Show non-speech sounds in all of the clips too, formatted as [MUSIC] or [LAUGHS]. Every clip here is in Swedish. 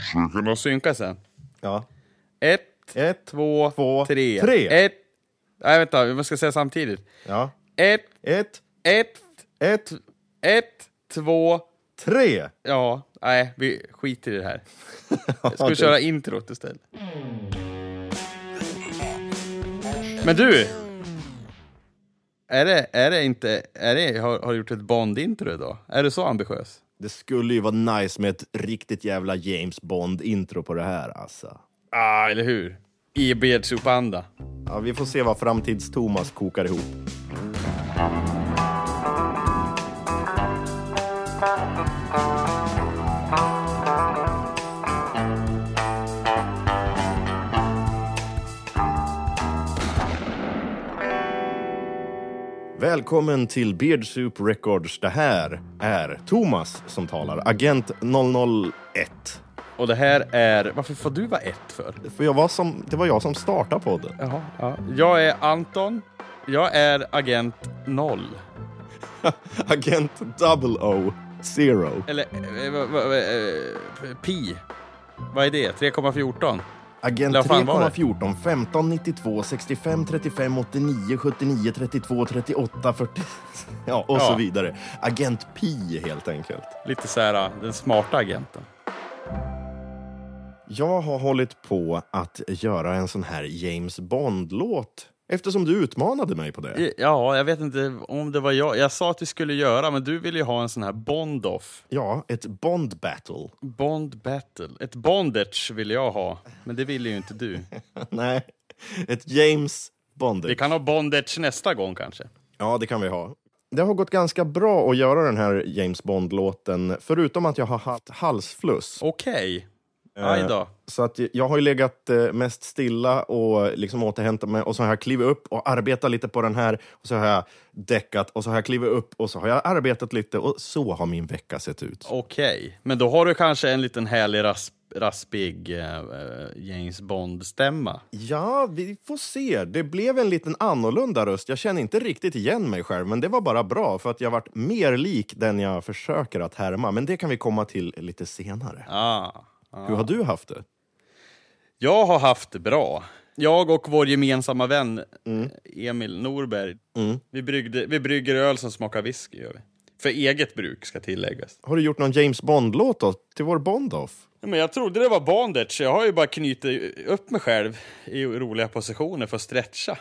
Skulle kunna synka sen. Ja. Ett, Ett, två, två, tre. tre. Ett... Nej, vänta, vi ska säga samtidigt. Ja. Ett, Ett, ett, ett, ett, två... tre. Ja, nej, vi skiter i det här. [LAUGHS] Ska vi köra introt istället? Men du! Är det, är det inte, är det, har, har du gjort ett Bond-intro idag? Är du så ambitiös? Det skulle ju vara nice med ett riktigt jävla James Bond-intro på det här alltså. Ah, eller hur? I Beardsoup-anda. Ja, vi får se vad framtids-Thomas kokar ihop. Välkommen till Beard Soup Records. Det här är Thomas som talar, agent 001. Och det här är, varför får du vara ett för? För jag var som, det var jag som startade podden. Jaha, ja. Jag är Anton, jag är agent 0. [LAUGHS] Agent 000. Eller, eh, vad- vad- vad- eh, pi. Vad är det? 3,14? Agent Eller vad fan var det? 3,14, 15, 92, 65, 35, 89, 79, 32, 38, 40... Ja, och Ja. så vidare. Agent Pi, helt enkelt. Lite så här, den smarta agenten. Jag har hållit på att göra en sån här James Bond-låt eftersom du utmanade mig på det. Ja, jag vet inte om det var jag. Jag sa att vi skulle göra, men du ville ju ha en sån här Bond-off. Ja, ett Bond-battle. Bond battle. Ett bondage vill jag ha, men det ville ju inte du. [LAUGHS] Nej, ett James Bondage. Vi kan ha bondage nästa gång kanske. Ja, det kan vi ha. Det har gått ganska bra att göra den här James Bond-låten, förutom att jag har haft halsfluss. Okej. Aj då. Så att jag har ju legat eh, mest stilla och liksom återhämtat mig och så har jag klivit upp och arbetat lite på den här och så har jag däckat och så har jag klivit upp och så har jag arbetat lite och så har min vecka sett ut. Okej, men då har du kanske en liten härlig rasp, raspig eh, eh, James Bond-stämma. Ja, vi får se. Det blev en liten annorlunda röst. Jag känner inte riktigt igen mig själv, men det var bara bra för att jag varit mer lik den jag försöker att härma. Men det kan vi komma till lite senare. Ah. Hur har du haft det? Jag har haft det bra. Jag och vår gemensamma vän Emil Norberg, vi, bryggde, vi brygger öl som smakar whisky. Gör vi. För eget bruk ska tilläggas. Har du gjort någon James Bond-låt då, till vår Bond-off? Men jag trodde det var bondage, jag har ju bara knutit upp mig själv i roliga positioner för att stretcha.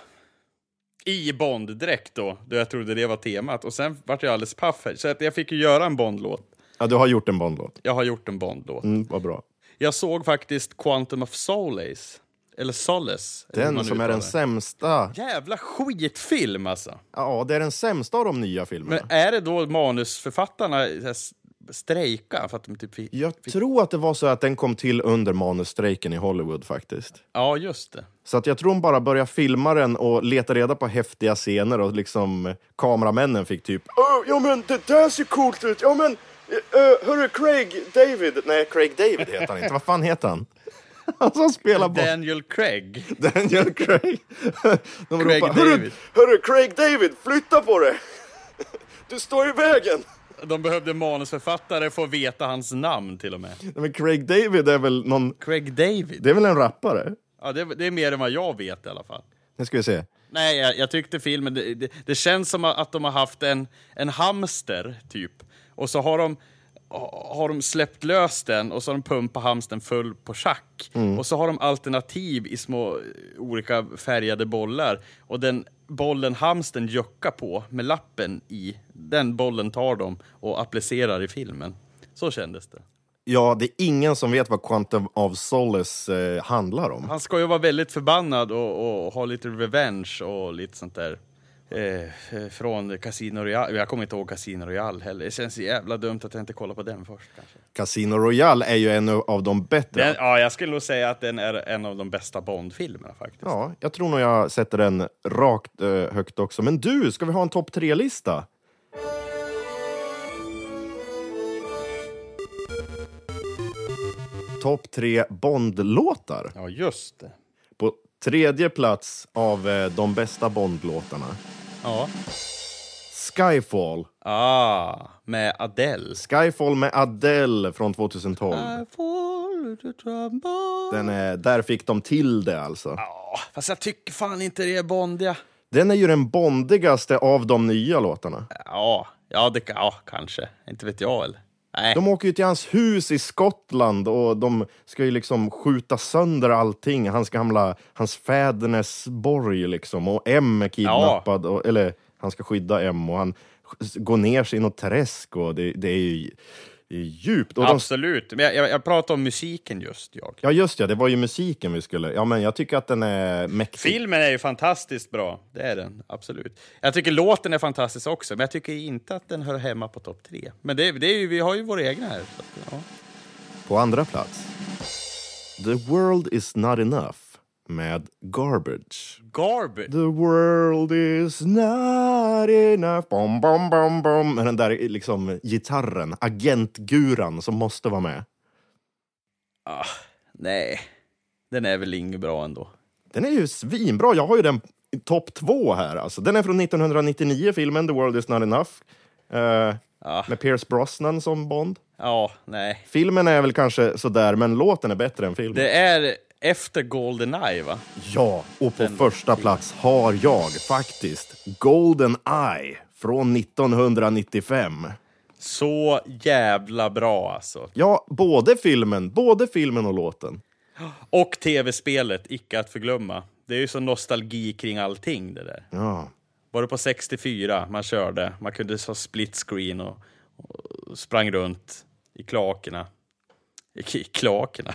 I Bond-dräkt då, då jag trodde det var temat. Och sen vart jag alldeles paff här, så att jag fick ju göra en Bond-låt. Ja, du har gjort en Bond-låt. Jag har gjort en Bond-låt. Mm, vad bra. Jag såg faktiskt Quantum of Solace. Eller Solace. eller Den som är den sämsta... Jävla skitfilm alltså. Ja, det är den sämsta av de nya filmerna. Men är det då manusförfattarna s- strejka för att de typ fick... Jag tror att det var så att den kom till under manusstrejken i Hollywood faktiskt. Ja, just det. Så att jag tror de bara började filma den och leta reda på häftiga scener och liksom eh, kameramännen fick typ "Åh, Ja men det där ser coolt ut! Ja men uh, hörru Craig David! Nej, Craig David heter han inte. Vad fan heter han? [LAUGHS] Han som spelar Bond. Daniel Craig. Daniel Craig. De [LAUGHS] Craig ropar, hörru, David." hörru Craig David, flytta på dig! [LAUGHS] Du står i vägen! De behövde manusförfattare få veta hans namn till och med. Nej, Men Craig David är väl någon... Craig David. Det är väl en rappare? Ja, det, det är mer än vad jag vet i alla fall. Nu ska vi se. Nej, jag, jag tyckte filmen, det, det, det känns som att de har haft en, en hamster, typ. Och så har de, har de släppt lös den och så har de pumpat hamstern full på schack. Och så har de alternativ i små olika färgade bollar. Och den bollen hamstern juckar på med lappen i, den bollen tar de och applicerar i filmen. Så kändes det. Ja, det är ingen som vet vad Quantum of Solace eh, handlar om. Han ska ju vara väldigt förbannad och, och ha lite revenge och lite sånt där. Eh, från Casino Royale. Jag kommer inte ihåg Casino Royale heller. Det känns jävla dumt att jag inte kollar på den först. Kanske. Casino Royale är ju en av de bättre. Den, ja, jag skulle nog säga att den är en av de bästa Bond-filmerna faktiskt. Ja, jag tror nog jag sätter den rakt eh, högt också. Men du, ska vi ha en topp tre-lista? Topp tre Bond-låtar. Ja, just det. På tredje plats av eh, de bästa Bond-låtarna. Ja. Skyfall. Ah, med Adele. Skyfall med Adele från 2012. I fall Den är, där fick de till det alltså. Ja, fast jag tycker fan inte det är bondiga. Den är ju den bondigaste av de nya låtarna. Ja, ja, det, ja kanske. Inte vet jag eller? Nej. De åker ju till hans hus i Skottland och de ska ju liksom skjuta sönder allting. Hans gamla, hans fädernes borg liksom. Och M är kidnappad, och, eller han ska skydda M och han går ner sig i något träsk och det, det är ju djupt. Och de, Absolut, men jag, jag, jag pratar om musiken just jag. ja, just ja, det var ju musiken vi skulle... Ja, men jag tycker att den är mäktig. Filmen är ju fantastiskt bra, det är den. Absolut. Jag tycker låten är fantastisk också, men jag tycker inte att den hör hemma på topp tre. Men det, det är ju, vi har ju våra egna här. Att, ja. På andra plats. The world is not enough med Garbage. Garbage. The world is not enough. Bom, bom, bom, bom. Med den där liksom gitarren, agentguran som måste vara med. Ah, nej, den är väl inget bra ändå. Den är ju svinbra. Jag har ju den topp två här. Alltså. Den är från 1999, filmen The world is not enough. Eh, Ja. Med Pierce Brosnan som Bond. Ja, nej. Filmen är väl kanske sådär, men låten är bättre än filmen. Det är efter Goldeneye, va? Ja, och på första plats har jag faktiskt Golden Eye från 1995. Så jävla bra alltså. Ja, både filmen, både filmen och låten. Och tv-spelet, icke att förglömma. Det är ju så nostalgi kring allting det där. Ja. Var det på 64 man körde, man kunde ha split screen och, och sprang runt i klakerna. [LAUGHS] I, klakerna?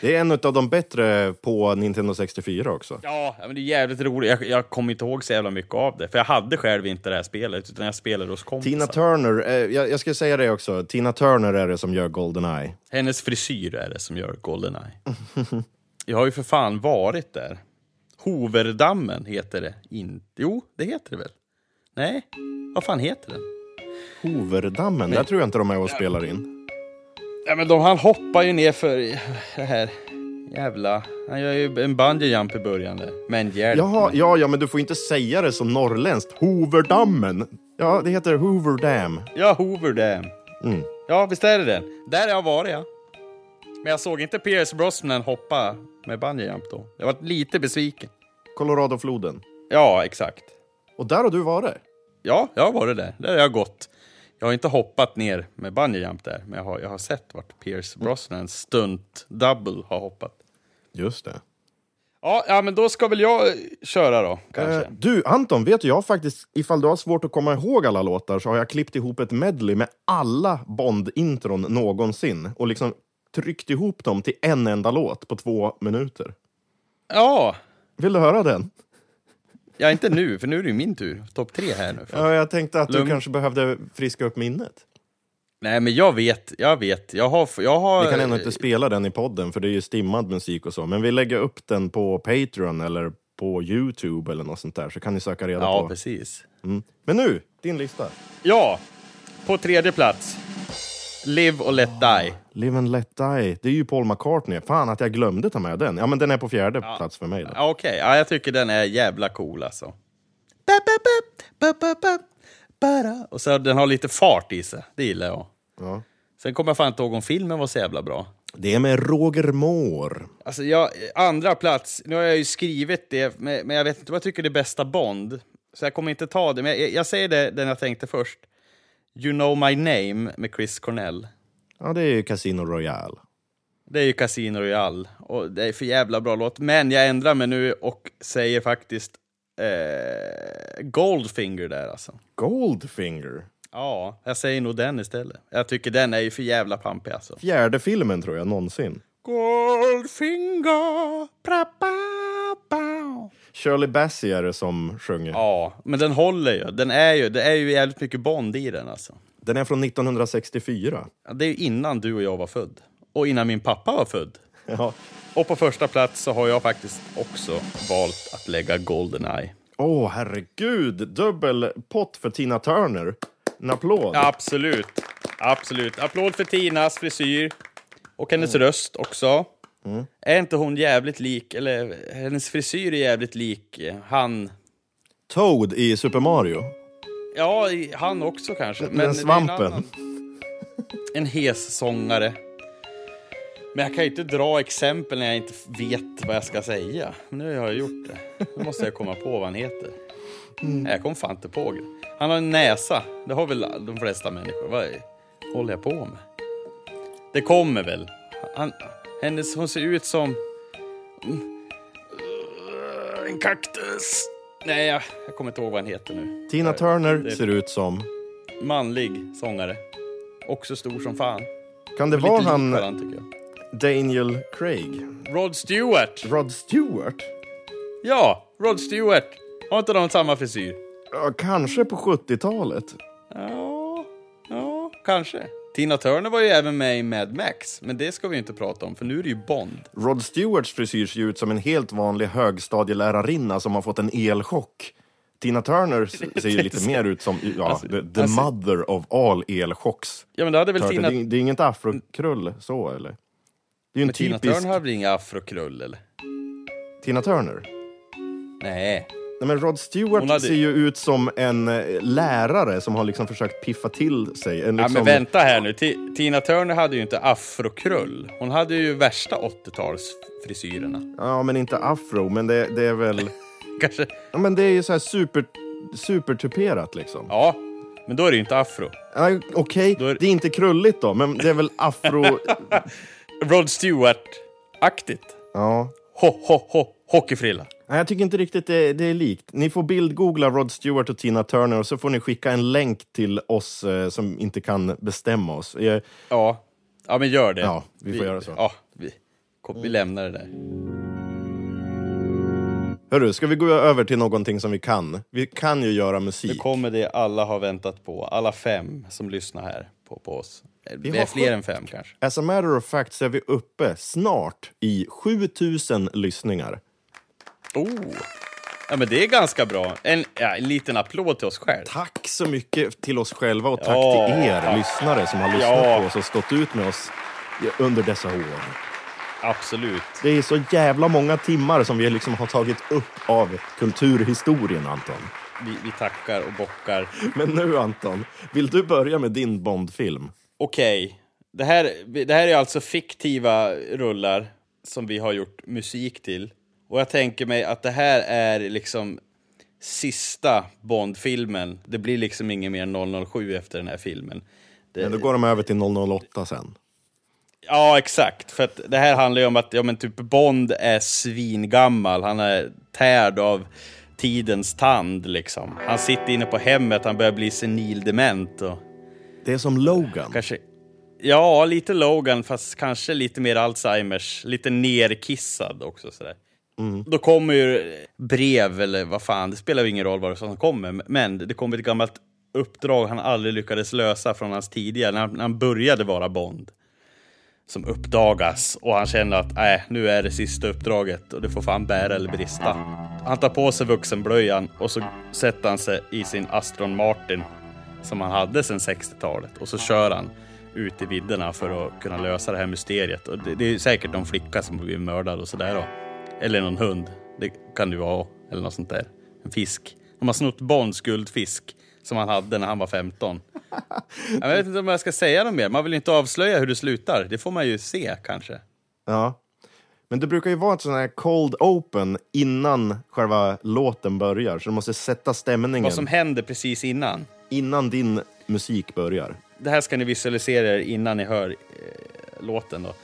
Det är en av de bättre på Nintendo 64 också. ja, men det är jävligt roligt. Jag, jag kommer inte ihåg så jävla mycket av det. För jag hade själv inte det här spelet, utan jag spelade hos kompisar. Tina Turner, eh, jag, jag ska säga det också, Tina Turner är det som gör Golden Eye. Hennes frisyr är det som gör Goldeneye. [LAUGHS] jag har ju för fan varit där. Hoverdammen heter det inte. Jo, det heter det väl? Nej, vad fan heter den? Hoverdammen, där tror jag inte de är och spelar in. Ja, men de, han hoppar ju ner för det här jävla... Han gör ju en bungee jump i början där. Men hjälp Jaha, mig. ja, ja, men du får inte säga det som norrländskt. Hoverdammen. Ja, det heter Hoover Dam. Ja, Hoover Dam. Mm. Ja, visst är det den. Där har jag varit, ja. Men jag såg inte Pierce Brosnan hoppa med bungee jump då. Jag var lite besviken. Coloradofloden. Ja, exakt. Och där har du varit? Ja, jag har varit där. Där har jag gått. Jag har inte hoppat ner med bungee där, men jag har, jag har sett vart Pierce Brosnan stunt double har hoppat. Just det. Ja, ja, men då ska väl jag eh, köra då, kanske. Eh, du, Anton, vet du, jag har faktiskt, ifall du har svårt att komma ihåg alla låtar, så har jag klippt ihop ett medley med alla Bond-intron någonsin och liksom tryckt ihop dem till en enda låt på två minuter. Ja, Vill du höra den? Ja, inte nu, för nu är det ju min tur. Topp tre här nu. Ja, jag tänkte att Lugn. du kanske behövde friska upp minnet. Nej, men jag vet, jag vet. Jag har... Jag har Vi kan ändå inte spela den i podden, för det är ju stimmad musik och så, men vi lägger upp den på Patreon eller på Youtube eller något sånt där, så kan ni söka reda Ja, på. precis. Mm. Men nu, din lista. Ja, på tredje plats. Live och Let Die. Live and Let Die. Det är ju Paul McCartney. Fan att jag glömde ta med den. Ja, men den är på fjärde plats för mig. Ja, Okej, ja, jag tycker den är jävla cool alltså. Och så den har lite fart i sig, det gillar jag. Ja. Sen kommer jag fan inte ihåg om filmen var så jävla bra. Det är med Roger Moore. Alltså, jag, andra plats, nu har jag ju skrivit det, men, men jag vet inte vad jag tycker är bästa Bond. Så jag kommer inte ta det, men jag, jag säger det, den jag tänkte först. You know my name med Chris Cornell. Ja, det är ju Casino Royale. Det är ju Casino Royale, och det är för jävla bra låt. Men jag ändrar mig nu och säger faktiskt eh, Goldfinger där alltså. Goldfinger. Ja, jag säger nog den istället. Jag tycker den är ju för jävla pampig alltså. Fjärde filmen tror jag någonsin. Goldfinger, pra, pa, pa. Shirley Bassey är det som sjunger. Ja, men den håller ju. Den är ju. Det är ju jävligt mycket Bond i den alltså. Den är från 1964. Ja, Det är ju innan du och jag var född. Och innan min pappa var född. [LAUGHS] Ja. Och på första plats så har jag faktiskt också valt att lägga Goldeneye. Åh, herregud! Dubbel pott för Tina Turner. En applåd. Ja, absolut. Absolut. Applåd för Tinas frisyr. Och hennes röst också. Är inte hon jävligt lik, eller hennes frisyr är jävligt lik eh, han... Toad i Super Mario. Ja, han också kanske. Den det är en svampen. annan- En hes sångare. Men jag kan ju inte dra exempel när jag inte vet vad jag ska säga. Nu har jag gjort det. Nu måste jag komma på vad han heter. Nej, Jag kom fan inte på det. Han har en näsa. Det har väl de flesta människor. Vad håller jag på med? Det kommer väl. Han, hennes, hon ser ut som... En kaktus. Nej, jag, jag kommer inte ihåg vad han heter nu. Tina Turner det- ser ut som... Manlig sångare. Också stor som fan. Kan det vara han jag. Daniel Craig? Rod Stewart! Rod Stewart? Ja, Rod Stewart. Har inte de samma frisyr? Ja, kanske på 70-talet. Ja, ja, kanske. Tina Turner var ju även med i Mad Max, men det ska vi ju inte prata om, för nu är det ju Bond. Rod Stewarts frisyr ser ut som en helt vanlig högstadielärarinna som har fått en elchock. Tina Turner [LAUGHS] ser ju lite mer ut som ja, Alltså, the, the alltså- mother of all elchocks. Ja, men då hade väl Turner. Tina, Det, är- det är inget afrokrull så, eller? Det är ju en men Tina typisk... Turner hade väl inga afrokrull, eller? Tina Turner? Nej. Nej, men Rod Stewart hade- ser ju ut som en eh, lärare som har liksom försökt piffa till sig. En Ja, liksom... men vänta här nu. Ti- Tina Turner hade ju inte afrokrull. Hon hade ju värsta 80-talsfrisyrerna. Ja, men inte afro, men det, det är väl... [LAUGHS] Kanske. Ja, men det är ju så här super, supertuperat liksom. Ja, men då är det ju inte afro. Ja, Okej, Då är- det är inte krulligt då, men det är väl afro... [LAUGHS] Rod Stewart-aktigt. ja. Ho, ho, ho, hockeyfrilla. Nej, jag tycker inte riktigt det, det är likt. Ni får bildgoogla Rod Stewart och Tina Turner och så får ni skicka en länk till oss eh, som inte kan bestämma oss. Eh, Ja, ja men gör det. Ja, vi får göra så. Ja, vi, kom, vi lämnar det där. hörru, ska vi gå över till någonting som vi kan? Vi kan ju göra Nu musik. kommer det alla har väntat på. Alla fem som lyssnar här på, på oss. Vi, har är fler än fem kanske. As a matter of fact så är vi uppe snart i 7000 lyssningar. Oh! Ja men det är ganska bra. En, ja, en liten applåd till oss själva. Tack så mycket till oss själva och tack Ja. till er lyssnare som har lyssnat Ja. på oss och stått ut med oss under dessa år. Absolut. Det är så jävla många timmar som vi liksom har tagit upp av kulturhistorien, Anton. Vi, vi tackar och bockar. Men nu, Anton, vill du börja med din Bondfilm? Okej. Det, här, det här är alltså fiktiva rullar som vi har gjort musik till. Och jag tänker mig att det här är liksom sista Bond-filmen. Det blir liksom ingen mer 007 efter den här filmen. Det, Men då går de över till 008 sen. Ja, exakt. För att det här handlar ju om att ja, men typ Bond är svingammal. Han är tärd av tidens tand liksom. Han sitter inne på hemmet, han börjar bli senildement och Det är som Logan. kanske... Ja, lite Logan, fast kanske lite mer Alzheimers. Lite nerkissad också sådär. Mm. Då kommer ju brev, eller vad fan, det spelar ju ingen roll vad det är som kommer. Men det kommer ett gammalt uppdrag han aldrig lyckades lösa från hans tidigare, när han, när han började vara Bond som uppdagas och han känner att äh, nu är det sista uppdraget och det får fan bära eller brista. Han tar på sig vuxenblöjan och så sätter han sig i sin Astron Martin som han hade sedan 60-talet och så kör han ut i vidderna för att kunna lösa det här mysteriet. Och det, det är säkert någon flicka som blir mördad och sådär. Eller någon hund. Det kan det ju vara. Eller något sånt där. En fisk. De har snott Bonds guldfisk som han hade när han var 15. [LAUGHS] Jag vet inte om jag ska säga något mer. Man vill inte avslöja hur det slutar. Det får man ju se kanske. Ja. Men det brukar ju vara ett sån här cold open innan själva låten börjar. Så du måste sätta stämningen Vad som händer precis innan. innan din musik börjar. Det här ska ni visualisera er innan ni hör eh, låten. Då.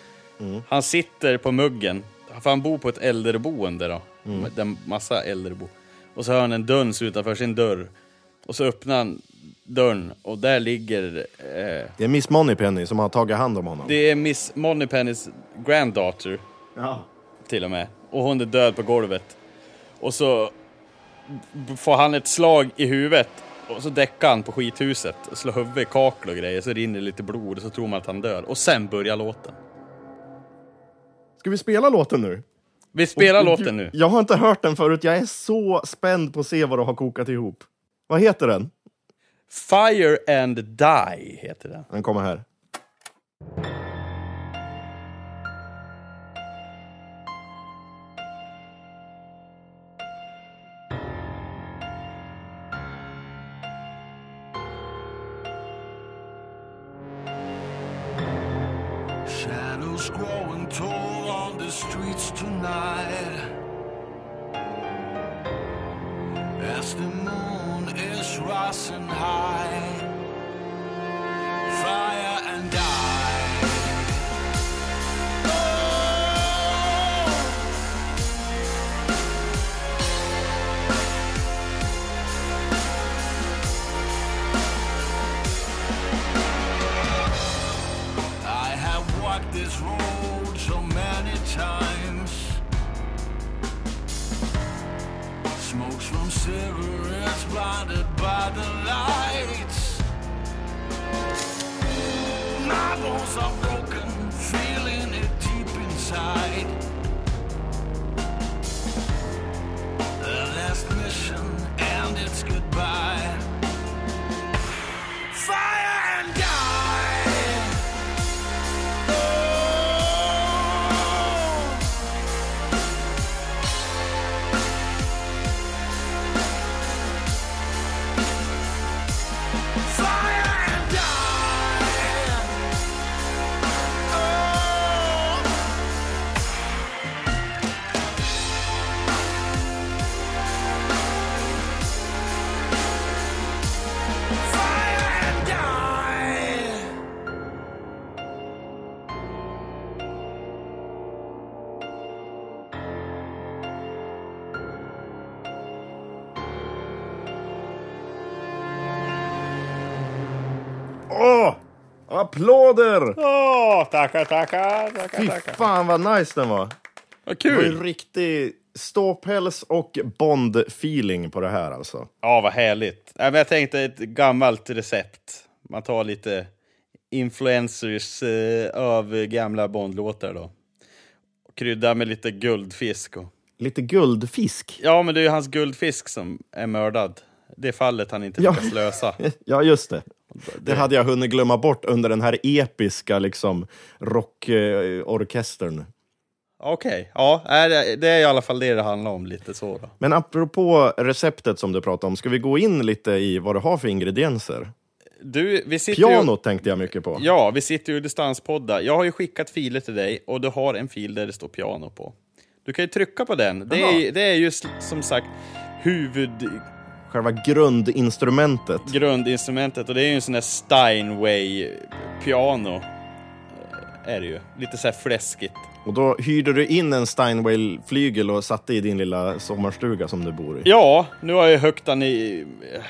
Han sitter på muggen, för han bor på ett äldreboende. Då, med en massa äldrebo. Och så hör han en duns utanför sin dörr. Och så öppnar han dörren och där ligger... Eh, Det är Miss Moneypenny som har tagit hand om honom. det är Miss Moneypennys granddaughter Ja. till och med. Och hon är död på golvet. Och så får han ett slag i huvudet och så däckar han på skithuset och slår huvudet i kakel och grejer. Så rinner lite blod och så tror man att han dör. Och sen börjar låten. Ska vi spela låten nu? Vi spelar Och- låten nu. Jag har inte hört den förut. Jag är så spänd på att se vad du har kokat ihop. Vad heter den? Fire and Die heter den. Den kommer här. Shadows growing tall on the streets tonight. As the moon is rising high, Åh! Applåder! Åh, tackar, tackar, tackar, Fy tackar. fan vad nice den var. Vad Det var ju kul! riktig ståpäls och Bond-feeling på det här alltså. Ja, vad härligt. Nej, men jag tänkte ett gammalt recept. Man tar lite influencers eh, av gamla Bondlåtar då. Och kryddar med lite guldfisk. Och... Lite guldfisk. Ja, men det är ju hans guldfisk som är mördad. Det fallet han inte Ja. lyckas lösa. [LAUGHS] Ja, just det. Det hade jag hunnit glömma bort under den här episka liksom, rockorkestern. Okej, ja, nej, det- är i alla fall det det handlar om, lite så då. Men apropå receptet som du pratade om, ska vi gå in lite i vad du har för ingredienser? Du, vi sitter Pianot tänkte jag mycket på. Ju, ja, vi sitter ju i distanspodda. Jag har ju skickat filer till dig och du har en fil där det står piano på. Du kan ju trycka på den. Det är, det är ju som sagt huvud... Själva grundinstrumentet. grundinstrumentet och det är ju en sån här Steinway-piano. eh, Är det ju. Lite så här fläskigt. Och då hyrde du in en Steinway-flygel och satte i din lilla sommarstuga som du bor i. Ja, nu har jag högt den i...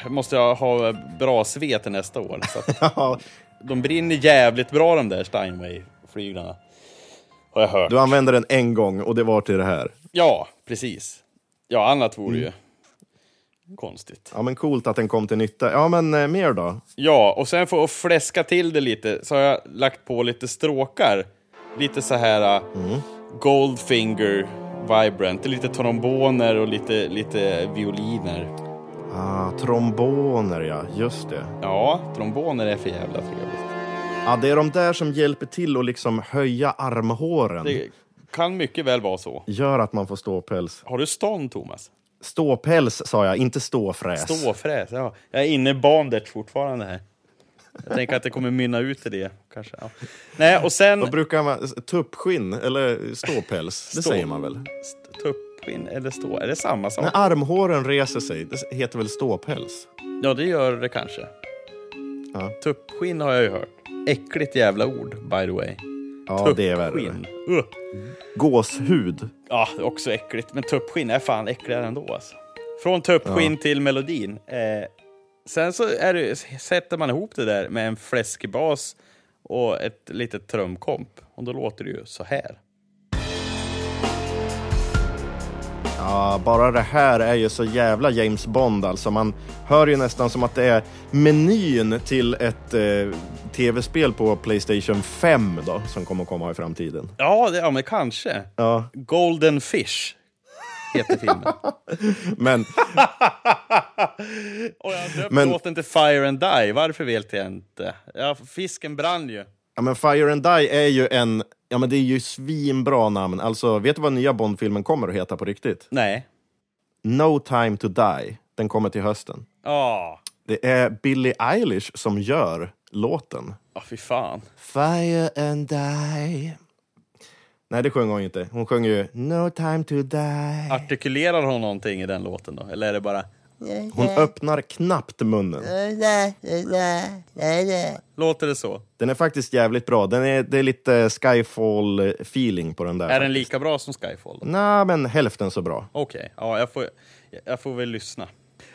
Måste jag ha bra sved till nästa år. [LAUGHS] Ja, de brinner jävligt bra de där Steinway-flyglarna. Har jag hört. du använde den en gång och det var till det här. Ja, precis. Ja, annat vore ju konstigt. Ja, men coolt att den kom till nytta. Ja, men eh, mer då? Ja, och sen för att fläska till det lite så har jag lagt på lite stråkar. Lite så här uh, Goldfinger Vibrant, lite tromboner och lite, lite violiner. Ah, tromboner, ja. Just det. Ja, tromboner är för jävla trevligt. Ja, det är de där som hjälper till att liksom höja armhåren. Det kan mycket väl vara så. Gör att man får ståpäls. Har du stånd, Thomas? Ståpäls sa jag, inte ståfräs. Ståfräs, ja. Jag är inne i bandet fortfarande här. Jag tänker att det kommer mynna ut i det, kanske. Ja. Nej, och sen... Vad brukar man... Tuppskinn, eller ståpäls, det Stå- säger man väl? Tuppskinn eller stå, är det samma sak? När armhåren reser sig, det heter väl ståpäls? Ja, det gör det kanske. Ja. Tuppskinn har jag ju hört. Äckligt jävla ord, by the way. Ja, det är värre. Tuppskinn. Uh. Gåshud. Ja, också äckligt. Men tuppskinn är fan äckligare ändå alltså. Från tuppskinn till melodin. Eh, sen så är det, sätter man ihop det där med en fläskbas och ett litet trumkomp. Och då låter det ju så här. Ja, bara det här är ju så jävla James Bond alltså. Man hör ju nästan som att det är menyn till ett eh, tv-spel på Playstation 5 då, som kommer att komma i framtiden. Ja, det, ja men kanske. Ja, Golden Fish heter filmen. [LAUGHS] men [LAUGHS] och jag har döpt Men- låten till Fire and Die. Varför vet jag inte. Ja, fisken brann ju. Ja, men Fire and Die är ju en... Ja, men det är ju svinbra namn. Alltså, vet du vad nya Bond-filmen kommer att heta på riktigt? Nej. No time to die. Den kommer till hösten. Ja, Det är Billie Eilish som gör låten. oh, fy fan. Fire and die. Nej, det sjöng hon ju inte. Hon sjöng ju No time to die. Artikulerar hon någonting i den låten då? Eller är det bara... Hon öppnar knappt munnen. Låter det så? Den är faktiskt jävligt bra. Den är, det är lite Skyfall-feeling på den där. Är den lika bra som Skyfall? Nej, men hälften så bra. Okej, ja, jag får, jag får väl lyssna.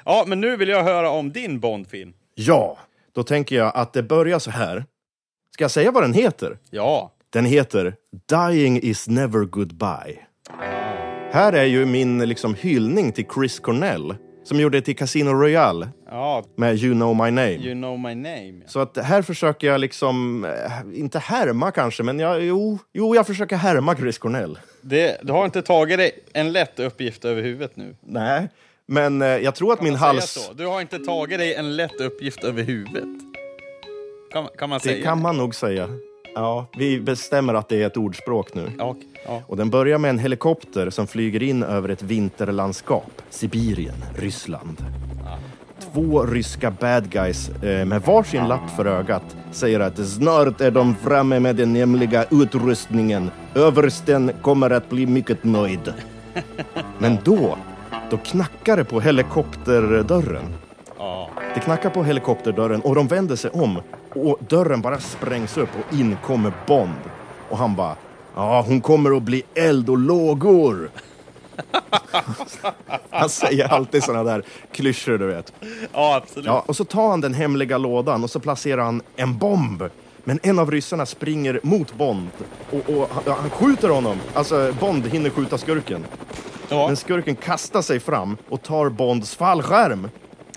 Ja, men nu vill jag höra om din Bondfilm. Ja, då tänker jag att det börjar så här. Ska jag säga vad den heter? Ja. Den heter Dying is never goodbye. Här är ju min liksom hyllning till Chris Cornell som gjorde det till Casino Royale Ja, med You know my name. You know my name. Så att här försöker jag liksom, eh, inte härma kanske, men jag, jo, jo, jag försöker härma Chris Cornell. Det, du har inte tagit dig en lätt uppgift över huvudet nu. Nej, men eh, jag tror att min Kan man hals... så? Du har inte tagit dig en lätt uppgift över huvudet. Kan, kan man Det säga? kan man nog säga. Ja, vi bestämmer att det är ett ordspråk nu. Ja, ja. Och den börjar med en helikopter som flyger in över ett vinterlandskap. Sibirien, Ryssland. Två ryska bad guys eh, med varsin lapp för ögat säger att snart är de framme med den hemliga utrustningen. Översten kommer att bli mycket nöjd. [LAUGHS] Men då, då knackar det på helikopterdörren. Det knackar på helikopterdörren och de vänder sig om och dörren bara sprängs upp och in kommer Bond. Och han bara, ja hon kommer att bli eld och lågor. [LAUGHS] han säger alltid såna där klyschor du vet. ja, absolut. Ja, och så tar han den hemliga lådan och så placerar han en bomb. Men en av ryssarna springer mot Bond och, och han, han skjuter honom. Alltså Bond hinner skjuta skurken. Ja. Men skurken kastar sig fram och tar Bonds fallskärm.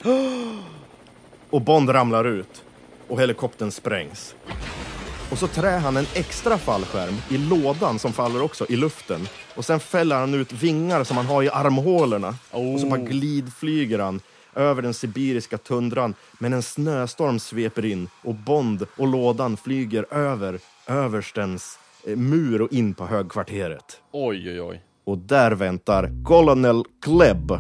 [GASPS] Och Bond ramlar ut. Och helikoptern sprängs. Och så trär han en extra fallskärm i lådan som faller också i luften. Och sen fäller han ut vingar som han har i armhålorna. Och så bara Oh. glidflyger han över den sibiriska tundran. Men en snöstorm sveper in och Bond och lådan flyger över överstens eh, mur och in på högkvarteret. Oj, oj, oj. Och där väntar Colonel Klebb.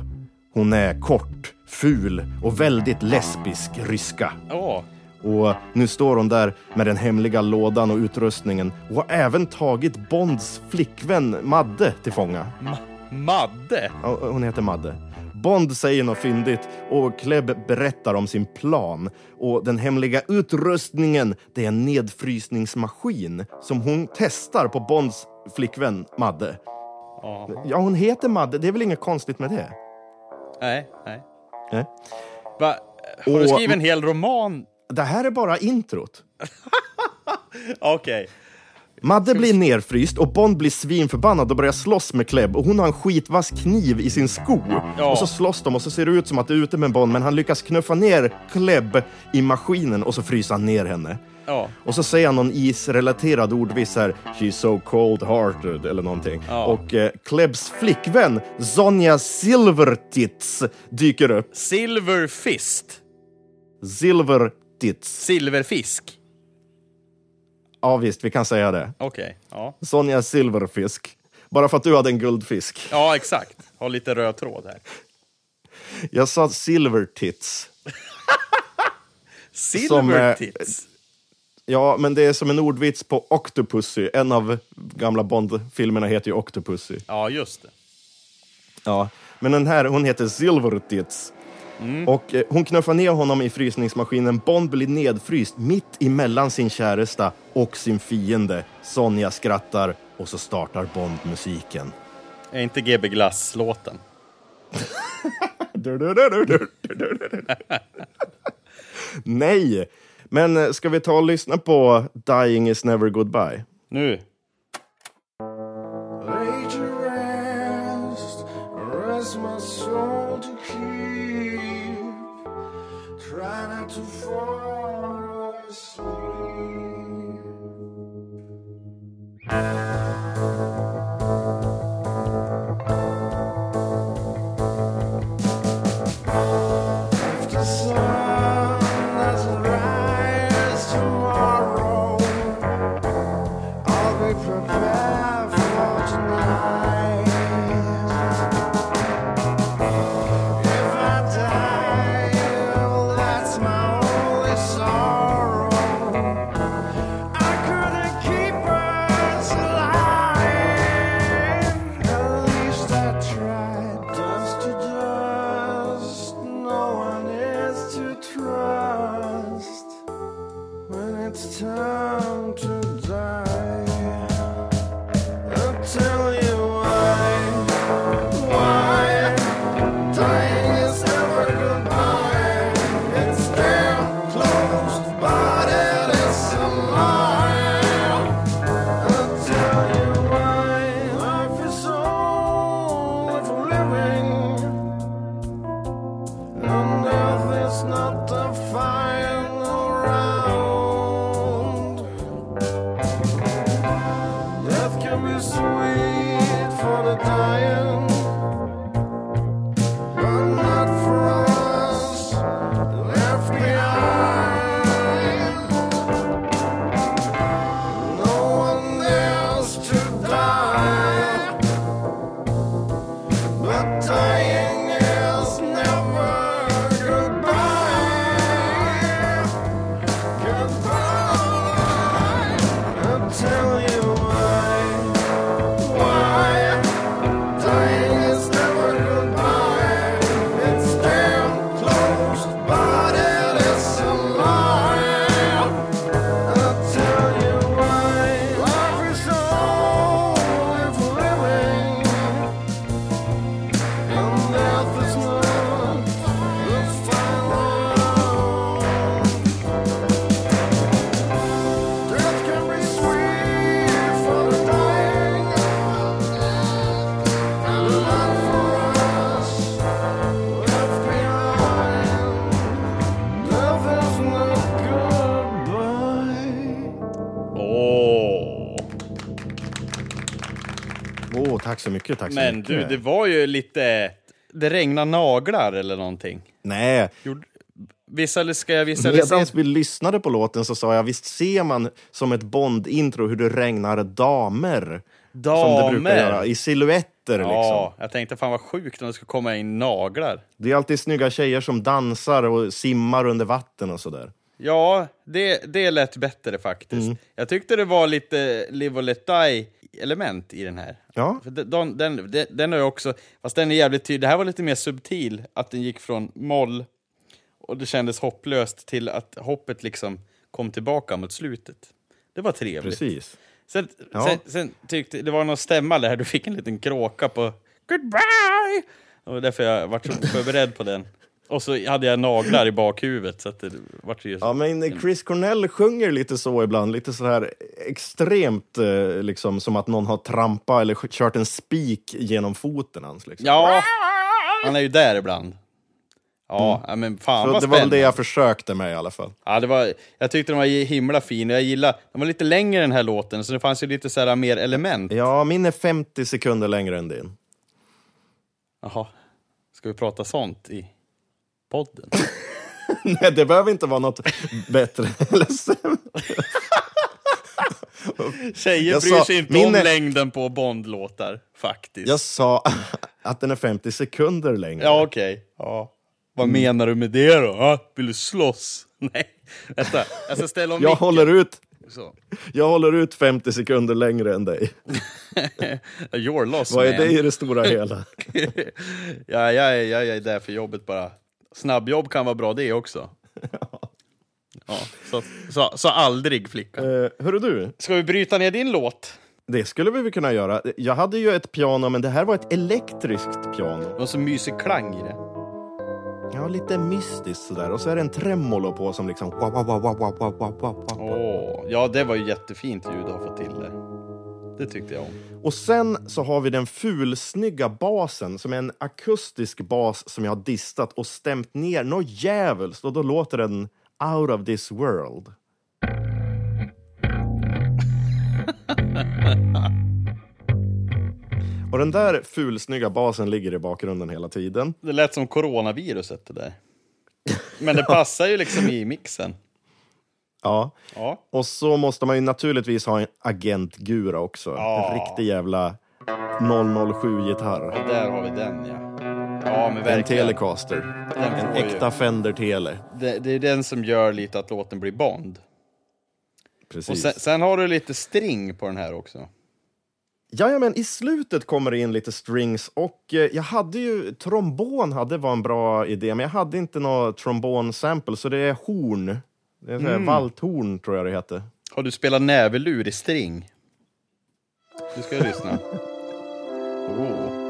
Hon är kort, ful och väldigt lesbisk ryska. Ja, Och nu står hon där med den hemliga lådan och utrustningen och har även tagit Bonds flickvän Madde till fånga. Ma Madde. Ja, Hon heter Madde. Bond säger något fyndigt och Klebb berättar om sin plan. Och den hemliga utrustningen, det är en nedfrysningsmaskin som hon testar på Bonds flickvän Madde. Ja. Ja, hon heter Madde. Det är väl inget konstigt med det? Nej, nej. Nej. Va? Har du Och- skrivit en hel roman? Det här är bara introt. [LAUGHS] Okej. Madde blir nerfryst och Bond blir svinförbannad och börjar slåss med Klebb och hon har en skitvass kniv i sin sko. Ja. Och så slåss de och så ser det ut som att det är ute med Bond men han lyckas knuffa ner Klebb i maskinen och så fryser han ner henne. Ja. Och så säger han någon isrelaterad ordvis här, She's so cold-hearted eller någonting. Ja. Och eh, flickvän, Sonja Silvertits, dyker upp. Silver Silvertits. Silverfisk. Ja visst, vi kan säga det. Okej. Ja. Sonja Silverfisk. Bara för att du hade en guldfisk. ja, exakt. Har lite röd tråd här. Jag sa Silvertits. Silver [LAUGHS] eh. Ja, men det är som en ordvits på Octopussy. En av gamla Bond-filmerna heter ju Octopussy. Ja, just det. Ja, men den här, hon heter Silvertits. Och eh, hon knuffar ner honom i frysningsmaskinen. Bond blir nedfryst mitt emellan sin käresta och sin fiende. Sonja skrattar och så startar Bond musiken. Är inte GB Glass-låten? Nej, men eh, ska vi ta och lyssna på Dying is never goodbye? Nu. Åh, tack så mycket, tack så Men mycket. du, det var ju lite... Det regnar naglar eller någonting. Nej, Gjorde- Visual, ska jag visualisera? medan vi lyssnade på låten så sa jag, visst ser man som ett Bond-intro hur det regnar damer? Som det brukar Damer. göra, i silhuetter liksom. Ja, jag tänkte fan vad sjukt om det skulle komma in naglar. Det är alltid snygga tjejer som dansar och simmar under vatten och sådär. Ja, det, det lät bättre faktiskt. Mm. Jag tyckte det var lite Live och Let Die element i den här. Ja, För den, den, den, den- ju också, fast den är jävligt tydlig. Det här var lite mer subtil, att den gick från moll och det kändes hopplöst till att hoppet liksom kom tillbaka mot slutet. Det var trevligt. precis. Sen, Ja. sen, sen tyckte det var någon stämma där, du fick en liten kråka på Goodbye! Och därför jag var så förberedd på den. Och så hade jag naglar i bakhuvudet, så att det vart ju... Ja, men Chris Cornell sjunger lite så ibland, lite så här extremt eh, liksom som att någon har trampat eller kört en spik genom foten hans. Liksom. Ja, han är ju där ibland. Ja, ja, men fan Mm. Så vad det var väl det jag försökte med i alla fall. Ja, det var, jag tyckte den var himla fin. Jag gillar, den var lite längre den här låten, så det fanns ju lite så här mer element. Ja, min är 50 sekunder längre än din. Jaha, ska vi prata sånt i podden? [LAUGHS] Nej, det behöver inte vara något bättre [LAUGHS] eller sämre. Tjejer Jag bryr sa, sig inte min om längden på Bond-låtar, faktiskt. Jag sa [LAUGHS] att den är 50 sekunder längre. Ja, okej. Ja. Vad menar du med det då? Ja, vill du slåss? Nej, vänta. Jag ska ställa om jag, micken. håller ut, Så. jag håller ut 50 sekunder längre än dig. You're lost, Vad är man. det i det stora hela? ja, jag, är, jag är där för jobbet bara. Snabbjobb kan vara bra det också. [LAUGHS] Ja, så, så, så aldrig flicka. Uh, hörru du, Ska vi bryta ner din låt? det skulle vi väl kunna göra. Jag hade ju ett piano, men det här var ett elektriskt piano. Det var så mysig klang i det. Ja, lite mystiskt sådär. Och så är det en tremolo på som liksom... Åh, ja, det var ju jättefint ljud att få till det. Det tyckte jag om. Och sen så har vi den fulsnygga basen som är en akustisk bas som jag har distat och stämt ner något djävulskt och då låter den out of this world. [LAUGHS] och den där fulsnygga basen ligger i bakgrunden hela tiden. Det lät som coronaviruset det där. [LAUGHS] Men det passar ju liksom i mixen. Ja. Ja. Och så måste man ju naturligtvis ha en agentgura också. Ja. En riktig jävla 007-gitarr. Och där har vi den ja. Ja men En verkligen. Telecaster. Den En får ju- äkta Fender Tele. Det, det är den som gör lite att låten blir Bond. Precis. Och sen, sen har du lite string på den här också. Jajamän, i slutet kommer det in lite strings och eh, jag hade ju, trombon hade var en bra idé, men jag hade inte något trombon-sample, så det är horn. Det är mm. valthorn tror jag det heter. Har du spelat näverlur i string? Du ska lyssna. [LAUGHS] Oh.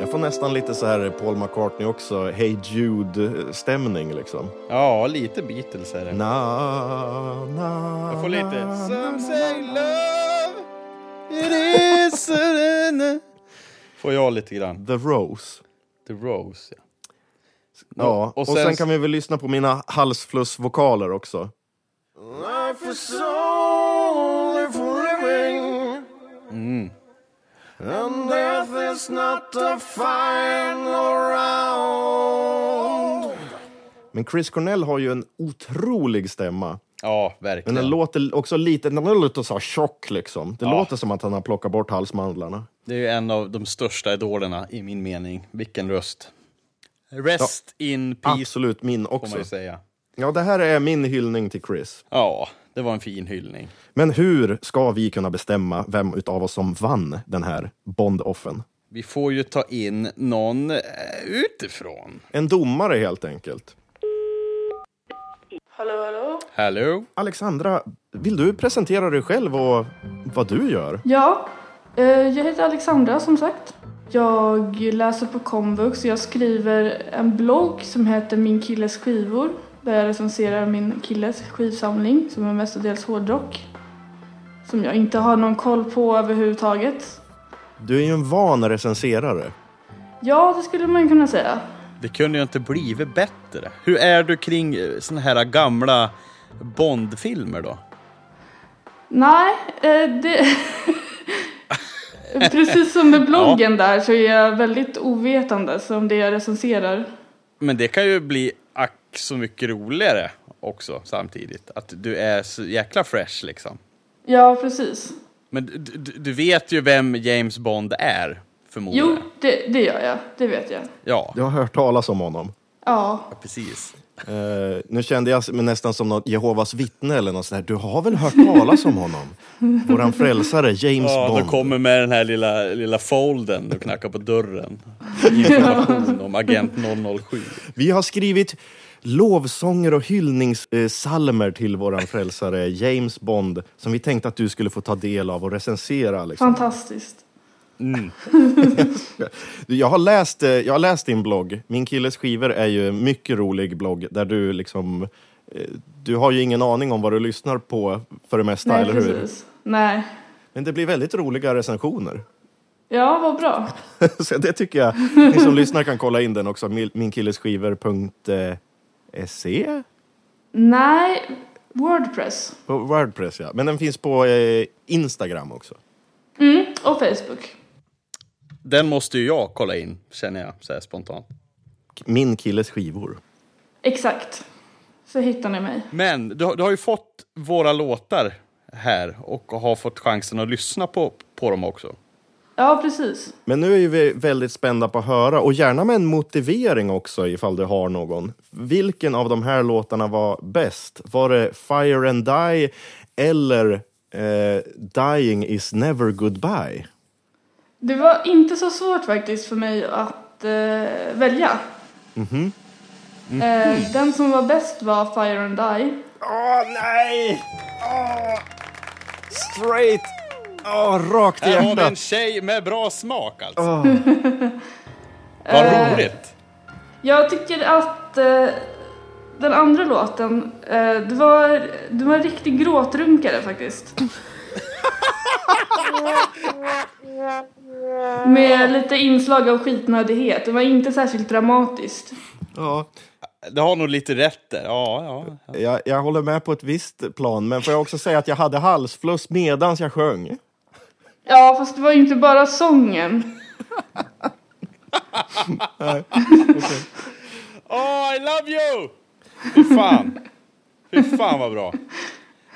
Jag får nästan lite så här Paul McCartney också, Hey Jude-stämning liksom. Ja, lite Beatles är det. Na, na, Jag får lite... na, Some say love, it is... a- [LAUGHS] Får jag lite grann. The Rose. The Rose, ja. Ja, och och, sen- sen, kan vi väl lyssna på mina halsflussvokaler också. Life is only for living Mm. And death is not a final round Men Chris Cornell har ju en otrolig stämma. Ja, Men verkligen. den låter också lite, den låter så tjock liksom. Det Ja. låter som att han har plockat bort halsmandlarna. Det är ju en av de största idolerna i min mening. Vilken röst. Rest in peace, Absolut min också. Ja, det här är min hyllning till Chris. Ja, det var en fin hyllning. Men hur ska vi kunna bestämma vem utav oss som vann den här Bond-offen? Vi får ju ta in någon eh, utifrån. En domare helt enkelt. Hallå, hallå? Hello? Alexandra, vill du presentera dig själv och vad du gör? Ja, eh, jag heter Alexandra som sagt. Jag läser på komvux och jag skriver en blogg som heter Min killes skivor. Där jag recenserar min killes skivsamling som är mestadels hårdrock. Som jag inte har någon koll på överhuvudtaget. Du är ju en van recenserare. Ja, det skulle man kunna säga. Det kunde ju inte blivit bättre. Hur är du kring eh, såna här gamla Bond-filmer då? Nej, eh, det... [LAUGHS] Precis som med bloggen där så är jag väldigt ovetande om det jag recenserar. Men det kan ju bli ack så mycket roligare också samtidigt. Att du är så jäkla fresh liksom. Ja, precis. Men du, du, vet ju vem James Bond är, förmodligen. Jo, det, det gör jag. Det vet jag. Ja, Jag har hört talas om honom. Ja, precis. Eh, nu kände jag mig nästan som något Jehovas vittne eller något sånt där. Du har väl hört talas om honom? Våran frälsare, James Ja, Bond. de kommer med den här lilla, lilla folden och knackar på dörren. [LAUGHS] Information om Agent 007. Vi har skrivit lovsånger och hyllningssalmer till våran frälsare James Bond som vi tänkte att du skulle få ta del av och recensera. Liksom. fantastiskt. [LAUGHS] Jag har, läst, eh, jag har läst din blogg. Min killes skivor är ju en mycket rolig blogg där du liksom... eh, Du har ju ingen aning om vad du lyssnar på för det mesta, Nej, eller hur? precis. Nej. Men det blir väldigt roliga recensioner. Ja, vad bra. [LAUGHS] Så det tycker jag, ni som lyssnar kan kolla in den också. Min- Minkillesskivor.se Nej, Wordpress. På Wordpress, ja. Men den finns på eh, Instagram också. Mm, och Facebook. Den måste ju jag kolla in, känner jag så här spontant. Min killes skivor. Exakt. Så hittar ni mig. Men du, har- du har ju fått våra låtar här och har fått chansen att lyssna på, på dem också. Ja, precis. Men nu är ju vi väldigt spända på att höra, och gärna med en motivering också ifall du har någon. Vilken av de här låtarna var bäst? Var det Fire and Die eller eh, Dying is never goodbye? Det var inte så svårt faktiskt för mig att eh, välja. Eh, den som var bäst var Fire and Die. Åh, nej! Åh, straight! Åh, rakt i Här har vi en hjärtat. tjej med bra smak alltså. Åh. [LAUGHS] Vad Eh, roligt! Jag tycker att eh, den andra låten, eh, det, var, det var en riktig gråtrunkare faktiskt. Med lite inslag av skitnödighet. Det var inte särskilt dramatiskt. Ja, Det har nog lite rätt där. Ja, ja. ja. jag, jag håller med på ett visst plan, men får jag också säga att jag hade halsfluss medans jag sjöng? Ja, fast det var ju inte bara sången. Oh, I love you! Fy fan. Fy fan vad bra.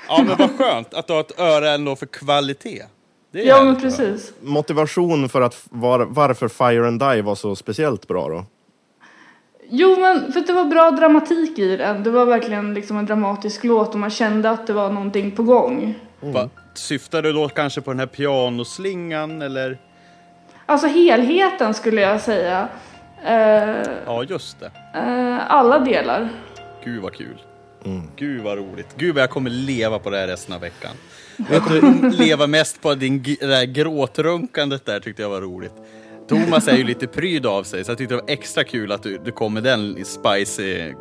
Ja, men vad skönt att du har ett öra ändå för kvalitet. Det är Ja, men precis. Motivation för att var, varför Fire and Die var så speciellt bra då? Jo, men för att det var bra dramatik i den. Det var verkligen liksom en dramatisk låt och man kände att det var någonting på gång. Va, syftar du då kanske på den här pianoslingan eller? Alltså helheten skulle jag säga. Eh, Ja, just det. eh, alla delar. Gud vad kul. Gud vad roligt. Gud vad jag kommer leva på det här resten av veckan. Jag kommer leva mest på din, det där gråtrunkandet där tyckte jag var roligt. Thomas är ju lite pryd av sig så jag tyckte det var extra kul att du, du kom med den spicy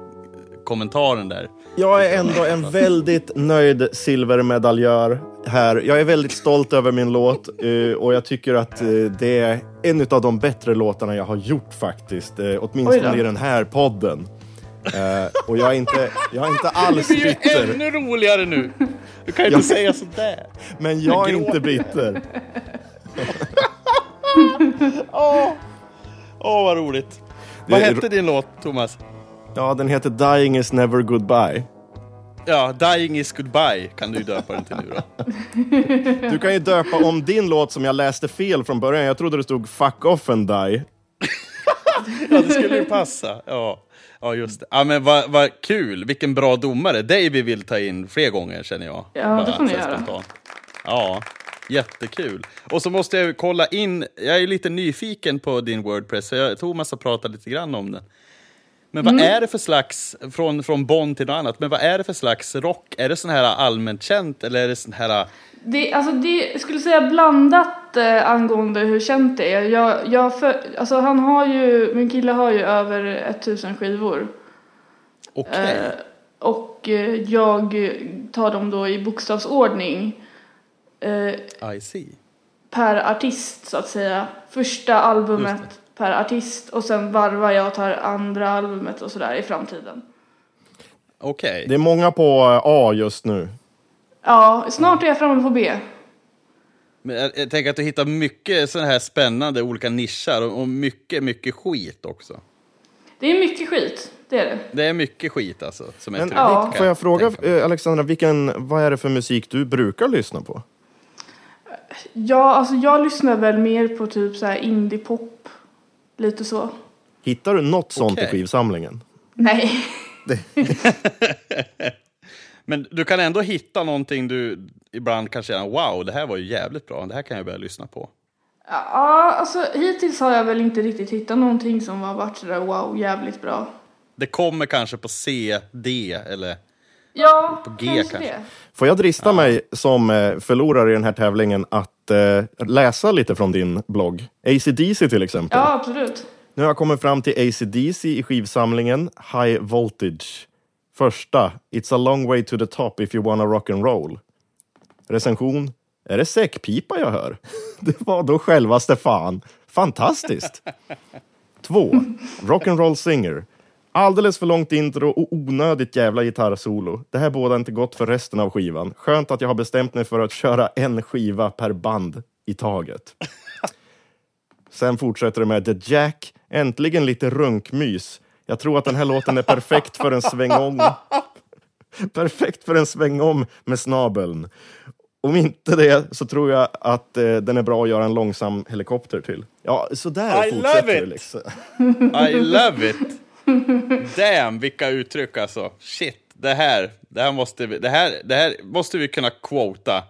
kommentaren där. Jag är ändå en väldigt nöjd silvermedaljör här. Jag är väldigt stolt över min låt eh, och jag tycker att eh, det är en av de bättre låtarna jag har gjort faktiskt. eh, Åtminstone i den här podden. Eh, Och jag är inte, jag är inte [LAUGHS] alls Det blir ju bitter. ännu roligare nu! Du kan ju inte säga sådär. Men jag är inte bitter. [LAUGHS] Åh, vad roligt. Vad Det är hette din låt, Thomas? Ja, den heter Dying is never goodbye. Ja, Dying is goodbye kan du ju döpa den till nu då. Du kan ju döpa om din låt som jag läste fel från början. Jag trodde det stod Fuck off and die. [LAUGHS] Ja, det skulle ju passa. Ja, ja just det. Ja, men vad, vad kul. Vilken bra domare. Dig vi vill ta in fler gånger känner jag. Ja, det får ni göra. Ja, jättekul. Och så måste jag kolla in, jag är lite nyfiken på din Wordpress, så jag, Thomas har pratat lite grann om den. Men Mm. vad är det för slags, från, från Bonn till något annat, men vad är det för slags rock? Är det sån här allmänt känt eller är det sån här... Det, alltså det skulle säga blandat eh, angående hur känt det är. Jag, jag för, alltså han har ju, min kille har ju över 1000 skivor. Okej. Eh, och eh, jag tar dem då i bokstavsordning. Eh, I see. per artist så att säga. Första albumet per artist och sen varvar jag och tar andra albumet och sådär i framtiden. Okej. Det är många på eh, A just nu. Ja, snart är jag framme på B. Men jag, jag tänker att du hittar mycket sådana här spännande olika nischer och, och mycket, mycket skit också. Det är mycket skit, det är det. Det är mycket skit alltså, som är Men tryckt. Ja. kan får jag fråga, tänka mig. eh, Alexandra, vilken, vad är det för musik du brukar lyssna på? Ja, alltså jag lyssnar väl mer på typ så här indie-pop. Lite så. Hittar du något sånt i Okej. skivsamlingen? Nej. [LAUGHS] Men du kan ändå hitta någonting du ibland kan känna, wow, det här var ju jävligt bra, det här kan jag börja lyssna på. Ja, alltså hittills har jag väl inte riktigt hittat någonting som har varit sådär wow, jävligt bra. Det kommer kanske på C, D eller... Ja, På G kanske, kanske. Får jag drista mig som eh, förlorare i den här tävlingen att eh, läsa lite från din blogg? AC/DC till exempel. Ja, absolut. Nu har jag kommit fram till AC/DC i skivsamlingen High Voltage. Första, It's a long way to the top if you wanna rock and roll. Recension, är det säckpipa jag hör? [LAUGHS] Det var då självaste fan. Fantastiskt! Två, Rock'n'roll singer. Alldeles för långt intro och onödigt jävla gitarrsolo. Det här båda inte gott för resten av skivan. Skönt att jag har bestämt mig för att köra en skiva per band i taget. [LAUGHS] Sen fortsätter det med The Jack, äntligen lite runkmys. Jag tror att den här låten är perfekt för en svängom. [LAUGHS] perfekt för en svängom med snabeln. Om inte det så tror jag att eh, den är bra att göra en långsam helikopter till. Ja, så där I fortsätter det liksom. [LAUGHS] I love it! Damn, vilka uttryck alltså. Shit, det här, det här, måste, vi, det här, det här måste vi kunna quota.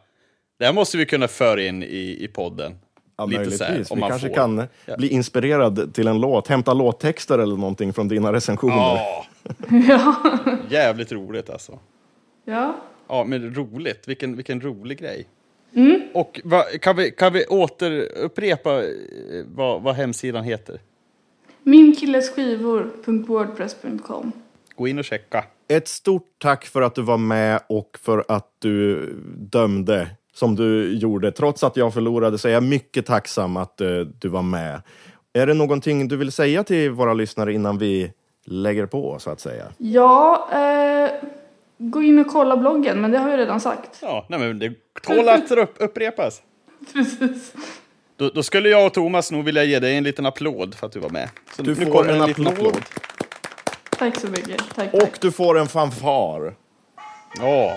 Det här måste vi kunna föra in i, i podden. Ja, Lite så här, möjligtvis. om Vi man kanske får. kan bli inspirerad till en låt, hämta låttexter eller någonting från dina recensioner. Ja, [LAUGHS] Ja. jävligt roligt alltså. ja. Ja, men roligt. Vilken, vilken rolig grej. Mm. Och vad, kan, vi, kan vi återupprepa eh, vad, vad hemsidan heter? Minkillesskivor.wordpress.com Gå in och checka. Ett stort tack för att du var med och för att du dömde som du gjorde. Trots att jag förlorade så är jag mycket tacksam att eh, du var med. Är det någonting du vill säga till våra lyssnare innan vi lägger på, så att säga? Ja, eh, gå in och kolla bloggen, men det har jag redan sagt. Ja, nej, men det tål att upp, upprepas. [LAUGHS] Precis. Då, då skulle jag och Thomas nog vilja ge dig en liten applåd för att du var med. Så Du nu får kommer en liten applåd. Tack så mycket. Tack, Och tack. du får en fanfar Ja,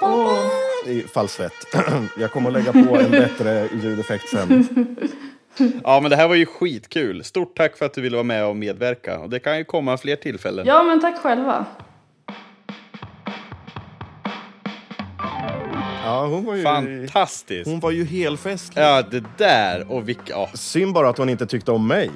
Åh, i falsett. [CLEARS THROAT] Jag kommer att lägga på en bättre ljudeffekt sen. [LAUGHS] ja, men det här var ju skitkul. Stort tack för att du ville vara med och medverka. Och det kan ju komma fler tillfällen. Ja, men tack själva. Ja, hon var ju, Fantastiskt! hon var ju helfestlig. Ja, det där och vilka... Ja, Synd bara att hon inte tyckte om mig.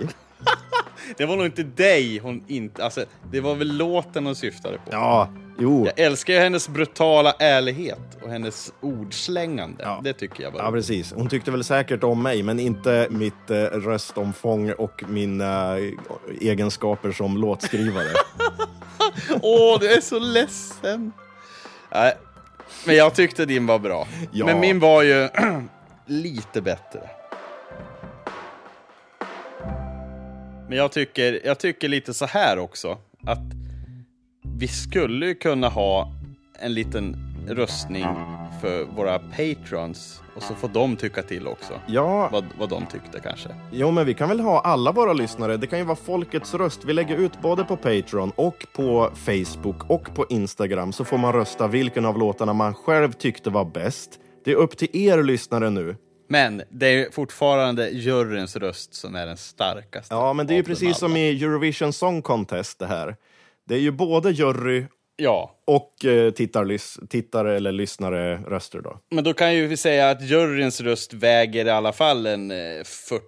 [LAUGHS] det var nog inte dig hon inte... Alltså, det var väl låten hon syftade på. Ja, jo. Jag älskar ju hennes brutala ärlighet och hennes ordslängande. Ja. Det tycker jag var Ja, precis. Hon tyckte väl säkert om mig, men inte mitt eh, röstomfång och mina eh, egenskaper som låtskrivare. [LAUGHS] Åh, du är så ledsen! Nej, men jag tyckte din var bra. Ja. Men min var ju [CLEARS THROAT] lite bättre. Men jag tycker, jag tycker lite så här också, att vi skulle kunna ha en liten röstning för våra patrons och så får de tycka till också. Ja, Vad, vad de tyckte kanske. jo, men vi kan väl ha alla våra lyssnare. Det kan ju vara folkets röst. Vi lägger ut både på Patreon och på Facebook och på Instagram så får man rösta vilken av låtarna man själv tyckte var bäst. Det är upp till er lyssnare nu. Men det är fortfarande juryns röst som är den starkaste. Ja, men det är ju precis som i Eurovision Song Contest det här. Det är ju både jury Ja, och eh, tittarlys- tittare eller lyssnare röster då. men då kan ju vi säga att juryns röst väger i alla fall en eh, 40.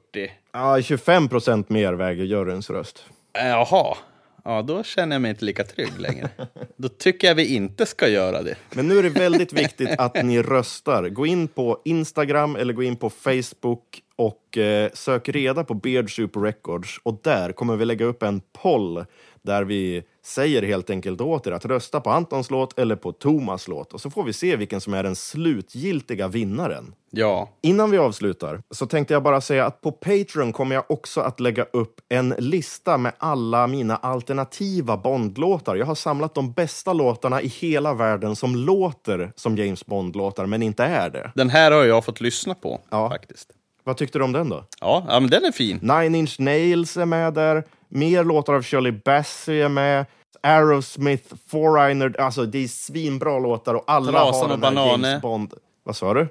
Ja, 25 procent mer väger juryns röst. Eh, Jaha, ja då känner jag mig inte lika trygg längre. då tycker jag vi inte ska göra det. Men nu är det väldigt viktigt att ni röstar. Gå in på Instagram eller gå in på Facebook och eh, sök reda på Beard Records och där kommer vi lägga upp en poll där vi säger helt enkelt åt er att rösta på Antons låt eller på Thomas låt och så får vi se vilken som är den slutgiltiga vinnaren. Ja. Innan vi avslutar så tänkte jag bara säga att på Patreon kommer jag också att lägga upp en lista med alla mina alternativa Bond-låtar. Jag har samlat de bästa låtarna i hela världen som låter som James Bond-låtar men inte är det. Den här har jag fått lyssna på, Ja. faktiskt. Vad tyckte du om den då? Ja, men den är fin. Nine Inch Nails är med där, mer låtar av Shirley Bassey är med, Aerosmith, Foreigner, alltså det är svinbra låtar och alla Trasan har den här Banane. James Bond. Vad sa du?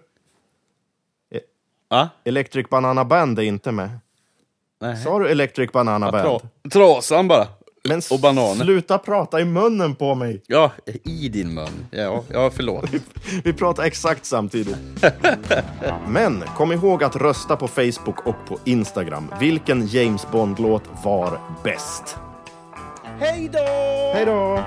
Va? Electric Banana Band är inte med. Nej. Sa du Electric Banana Band? Tra trasan bara. Men och bananer. sluta prata i munnen på mig! Ja, i din mun. Ja, ja förlåt. [LAUGHS] Vi pratar exakt samtidigt. [LAUGHS] Men kom ihåg att rösta på Facebook och på Instagram. Vilken James Bond-låt var bäst? Hej då! Hej då!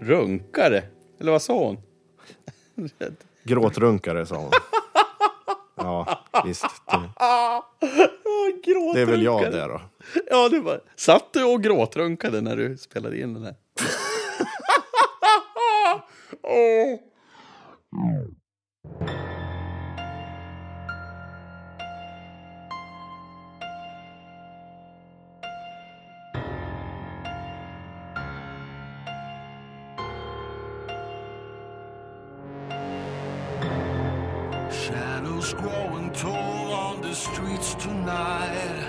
Runkare? Eller vad sa hon? [LAUGHS] Gråtrunkare, sa hon. Ja, visst. Det, det är väl jag det då. Ja, det var... Satt du och gråtrunkade när du spelade in den här? [LAUGHS] [LAUGHS] Åh. Tall on the streets tonight.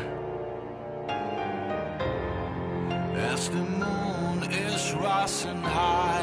As the moon is rising high,